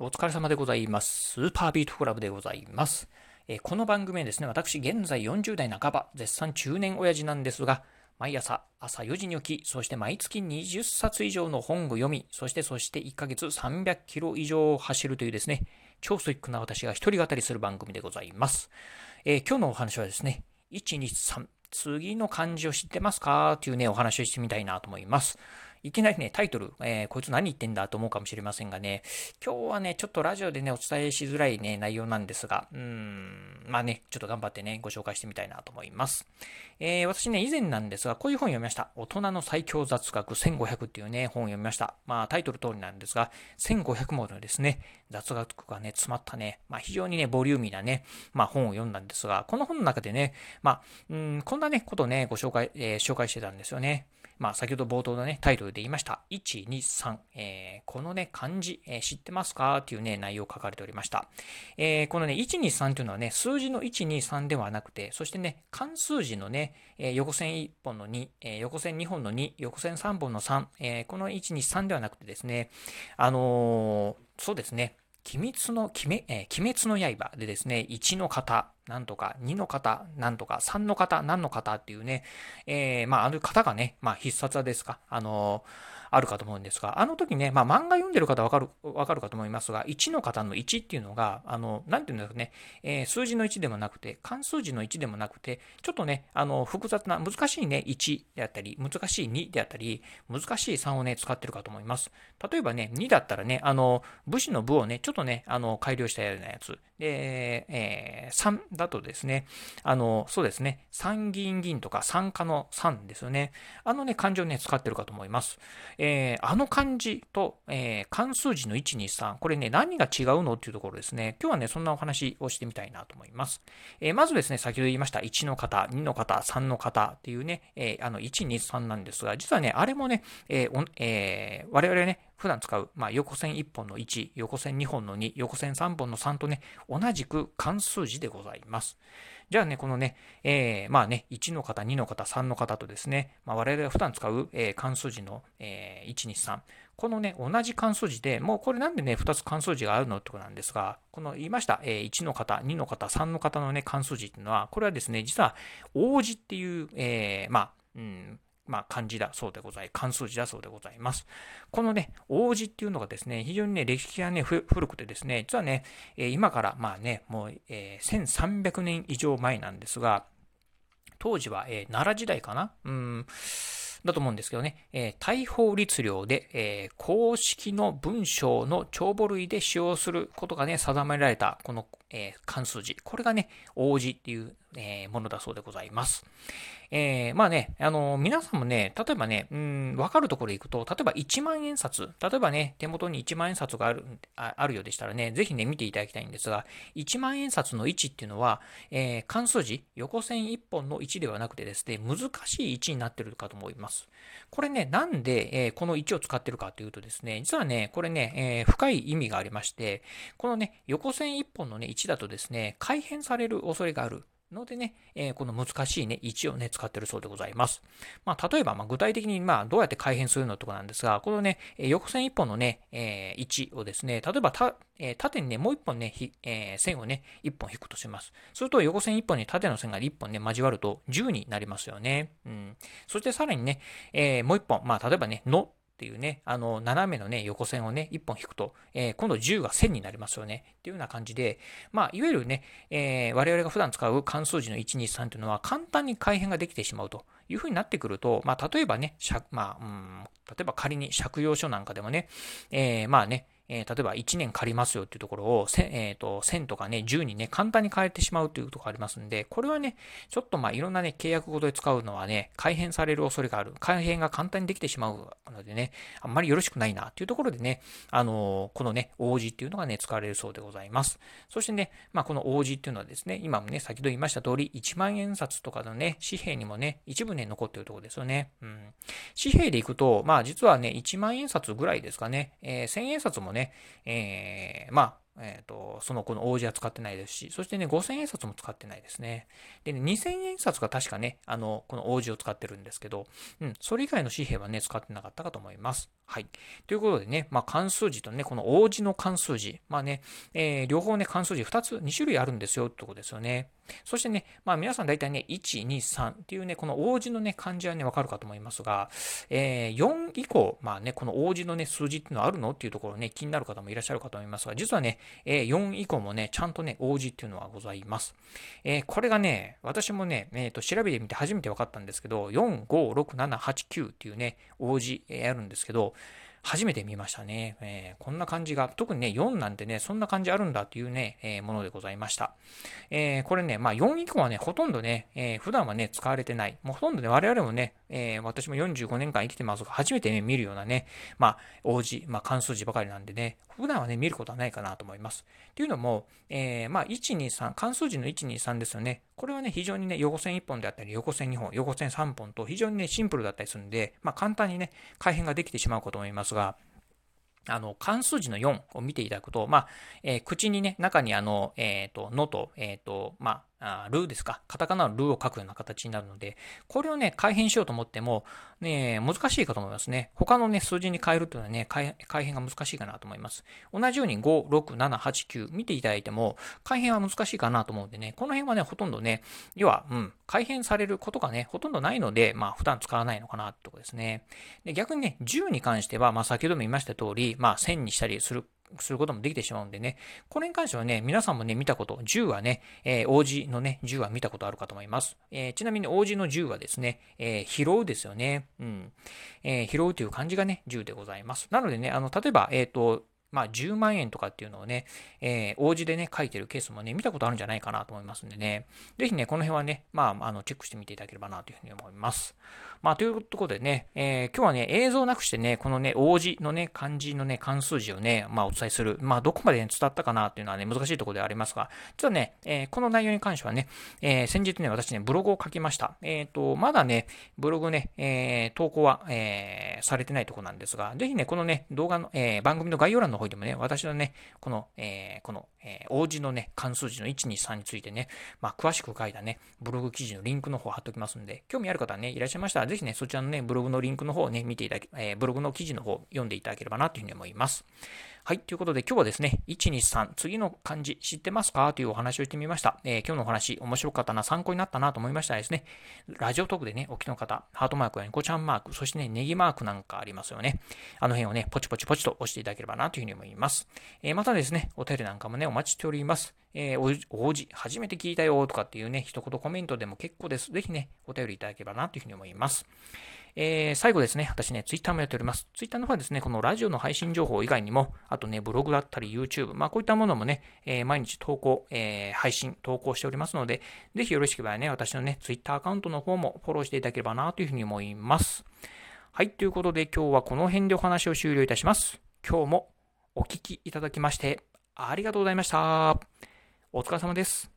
お疲れ様でございます。スーパービートクラブでございます。えー、この番組はですね、私、現在40代半ば、絶賛中年親父なんですが、毎朝朝4時に起き、そして毎月20冊以上の本を読み、そしてそして1ヶ月300キロ以上走るというですね、超ストイックな私が一人語りする番組でございます。えー、今日のお話はですね、1、2、3、次の漢字を知ってますか？というね、お話をしてみたいなと思います。いきなりね、タイトル、えー、こいつ何言ってんだと思うかもしれませんがね、今日はね、ちょっとラジオでね、お伝えしづらいね、内容なんですが、うーん、まあね、ちょっと頑張ってね、ご紹介してみたいなと思います。えー、私ね、以前なんですが、こういう本読みました。大人の最強雑学1500っていうね、本を読みました。まあ、タイトル通りなんですが、1500ものですね、雑学がね、詰まったね、まあ、非常にね、ボリューミーなね、まあ、本を読んだんですが、この本の中でね、まあ、うん、こんなね、ことをね、ご紹介、えー、紹介してたんですよね。まあ、先ほど冒頭のね、タイトルで言いました。1、2、3、えー、このね、漢字、えー、知ってますか？っていうね、内容を書かれておりました。えー、このね、1、2、3というのはね、数字の1、2、3ではなくて、そしてね、漢数字のね、え横線1本の2、え横線2本の2、横線3本の3、えこの1、2、3ではなくてですね、あのそうですね、鬼滅の、鬼えー、鬼滅の刃でですね、1の方、なんとか、2の方、なんとか、3の方、何の方っていうね、えー、まあ、ある方がね、まあ、必殺ですか、あのーあるかと思うんですが、あの時ね、まあ、漫画読んでる方わかる、わかるかと思いますが、1の方の1っていうのが、あの、なんていうんですかね、えー、数字の1でもなくて、漢数字の1でもなくて、ちょっとね、あの、複雑な、難しいね、1であったり、難しい2であったり、難しい3をね、使ってるかと思います。例えばね、2だったらね、あの、武士の部をね、ちょっとね、あの、改良したようなやつ。で、えー、3だとですね、あの、そうですね、参議院議員とか参加の3ですよね。あのね、漢字をね、使ってるかと思います。えあの漢字と、えー、関数字の1、2、3、これね、何が違うのっていうところですね。今日はね、そんなお話をしてみたいなと思います。えー、まずですね、先ほど言いました1の方、2の方、3の方っていうね、え、あの、1、2、3なんですが、実はね、あれもね、えーえ、我々ね、普段使う、まあ、横線1本の1、横線2本の2、横線3本の3とね、同じく関数字でございます。じゃあね、このね、えー、まあね、1の方、2の方、3の方とですね、まあ、我々が普段使う、えー、関数字の、えー、1、2、3。このね、同じ関数字で、もうこれなんでね、2つ関数字があるのってことなんですが、この言いました、えー、1の方、2の方、3の方のね、関数字っていうのは、これはですね、実は、王子っていう、えー、まあ、うん、まあ、漢字だそうでござい、漢数字だそうでございます。このね、王子っていうのがですね、非常にね、歴史がね、古くてですね、実はね、今からまあね、もう、えー、1300年以上前なんですが、当時は、えー、奈良時代かな？うん。だと思うんですけどね、えー、大法律令で、えー、公式の文章の帳簿類で使用することがね、定められた、この、えー、関数字。これがね、王子っていう、えー、ものだそうでございます。えー、まあね、あの、皆さんもね、例えばね、うん、わかるところでいくと、例えば1万円札、例えばね、手元に1万円札がある、ああるようでしたらね、ぜひね、見ていただきたいんですが、1万円札の1っていうのは、えー、関数字、横線1本の1ではなくてですね、難しい1になってるかと思います。これね、なんで、えー、この1を使ってるかというとですね、実はね、これね、えー、深い意味がありまして、このね、横線1本のね、1だとですね、改変される恐れがある。のでね、えー、この難しいね、1をね、使ってるそうでございます。まあ、例えば、ま、具体的に、ま、どうやって改変するのとかなんですが、このね、横線1本のね、えー、1をですね、例えばた、えー、縦にね、もう1本ね、え、線をね、1本引くとします。すると、横線1本に縦の線が1本ね、交わると10になりますよね。うん。そしてさらにね、え、もう1本、まあ、例えばね、のっていうね、あの、斜めのね、横線をね、1本引くと、えー、今度10が1000になりますよね。っていうような感じで、まあ、いわゆるね、えー、我々が普段使う関数字の1、2、3というのは簡単に改変ができてしまうというふうになってくると、まあ、例えばね、まあ、うん、例えば仮に借用書なんかでもね、えー、まあね、えー、例えば1年借りますよっていうところを、えーと、1000とかね、10にね、簡単に変えてしまうというところがありますんで、これはね、ちょっとまあいろんなね、契約ごとで使うのはね、改変される恐れがある。改変が簡単にできてしまうのでね、あんまりよろしくないなっていうところでね、あのー、このね、王子っていうのがね、使われるそうでございます。そしてね、まあこの王子っていうのはですね、今もね、先ほど言いました通り、1万円札とかのね、紙幣にもね、一部ね、残っているところですよね。うん。紙幣でいくと、まあ実はね、1万円札ぐらいですかね、えー、1000円札もね、えーえー、まあ、えっ、ー、と、その子の王子は使ってないですし、そしてね、5000円札も使ってないですね。でね、2000円札が確かね、あの、この王子を使ってるんですけど、うん、それ以外の紙幣はね、使ってなかったかと思います。はい。ということでね、まあ、関数字とね、この王子の関数字、まあね、えー、両方ね、関数字2つ、2種類あるんですよってことですよね。そしてね、まあ皆さん大体ね、1、2、3っていうね、この王子のね、漢字はね、わかるかと思いますが、えー、4以降、まあね、この王子のね、数字っていうのはあるの？っていうところね、気になる方もいらっしゃるかと思いますが、実はね、えー、4以降もね、ちゃんとね、王子っていうのはございます。えー、これがね、私もね、えっ、と、調べてみて初めて分かったんですけど、4、5、6、7、8、9っていうね、王子、えー、あるんですけど、初めて見ましたね。えー、こんな感じが、特にね、4なんてね、そんな感じあるんだっていうね、えー、ものでございました。えー、これね、まあ4以降はね、ほとんどね、え普段はね、使われてない。もうほとんどね、我々もね、え私も45年間生きてますが、初めてね、見るようなね、まあ、王子、まあ、関数字ばかりなんでね、普段はね、見ることはないかなと思います。っていうのも、えまあ、1、2、3、関数字の1、2、3ですよね。これはね、非常にね、横線1本であったり、横線2本、横線3本と非常にね、シンプルだったりするんで、まあ、簡単にね、改変ができてしまうかと思いますが、あの、関数字の4を見ていただくと、まあ、えー、口にね、中にあの、えっ、ー、と、のと、えっ、ー、と、まあ、あルーですか？カタカナのルーを書くような形になるので、これをね、改変しようと思っても、ね、難しいかと思いますね。他のね、数字に変えるというのはね、改変が難しいかなと思います。同じように5、6、7、8、9見ていただいても、改変は難しいかなと思うんでね、この辺はね、ほとんどね、要は、うん、改変されることがね、ほとんどないので、まあ、普段使わないのかなってとこですね。で、逆にね、10に関しては、まあ、先ほども言いました通り、まあ、1000にしたりするすることもできてしまうんでね、これに関してはね、皆さんもね、見たこと、銃はね、えー、王子のね、銃は見たことあるかと思います。えー、ちなみに王子の銃はですね、えー、拾うですよね。うん。えー、拾うという漢字がね、銃でございます。なのでね、あの、例えば、えっ、と、まあ、10万円とかっていうのをね、えー、王子でね、書いてるケースもね、見たことあるんじゃないかなと思いますんでね、ぜひね、この辺はね、まあ、あの、チェックしてみていただければなというふうに思います。まあ、というところでね、えー、今日はね、映像なくしてね、このね、王子のね、漢字のね、関数字をね、まあ、お伝えする。まあ、どこまで、ね、伝わったかなっていうのはね、難しいところではありますが、実はね、えー、この内容に関してはね、えー、先日ね、私ね、ブログを書きました。えっ、と、まだね、ブログね、え投稿は、えされてないところなんですが、ぜひね、このね、動画の、え番組の概要欄の方でもね、私のね、この、えこの、え王子のね、関数字の1、2、3についてね、まあ、詳しく書いたね、ブログ記事のリンクの方貼っておきますんで、興味ある方はね、いらっしゃいましたら、ぜひね、そちらのね、ブログのリンクの方をね、見ていただき、えー、ブログの記事の方読んでいただければなというふうに思います。はい。ということで今日はですね、1、2、3、次の漢字知ってますか？というお話をしてみました。えー、今日のお話、面白かったな、参考になったなと思いましたらですね、ラジオトークでね、お聞きの方、ハートマークやニコちゃんマーク、そしてね、ネギマークなんかありますよね。あの辺をね、ポチポチポチと押していただければなというふうに思います。えー、またですね、お便りなんかもね、お待ちしております。えー、王子、初めて聞いたよとかっていうね、一言コメントでも結構です。ぜひね、お便りいただければなというふうに思います。えー、最後ですね、私ね、ツイッターもやっております。ツイッターの方はですね、このラジオの配信情報以外にも、あとね、ブログだったり YouTube、まあこういったものもね、えー、毎日投稿、えー、配信、投稿しておりますので、ぜひよろしければね、私のね、ツイッターアカウントの方もフォローしていただければなというふうに思います。はい、ということで今日はこの辺でお話を終了いたします。今日もお聴きいただきまして、ありがとうございました。お疲れ様です。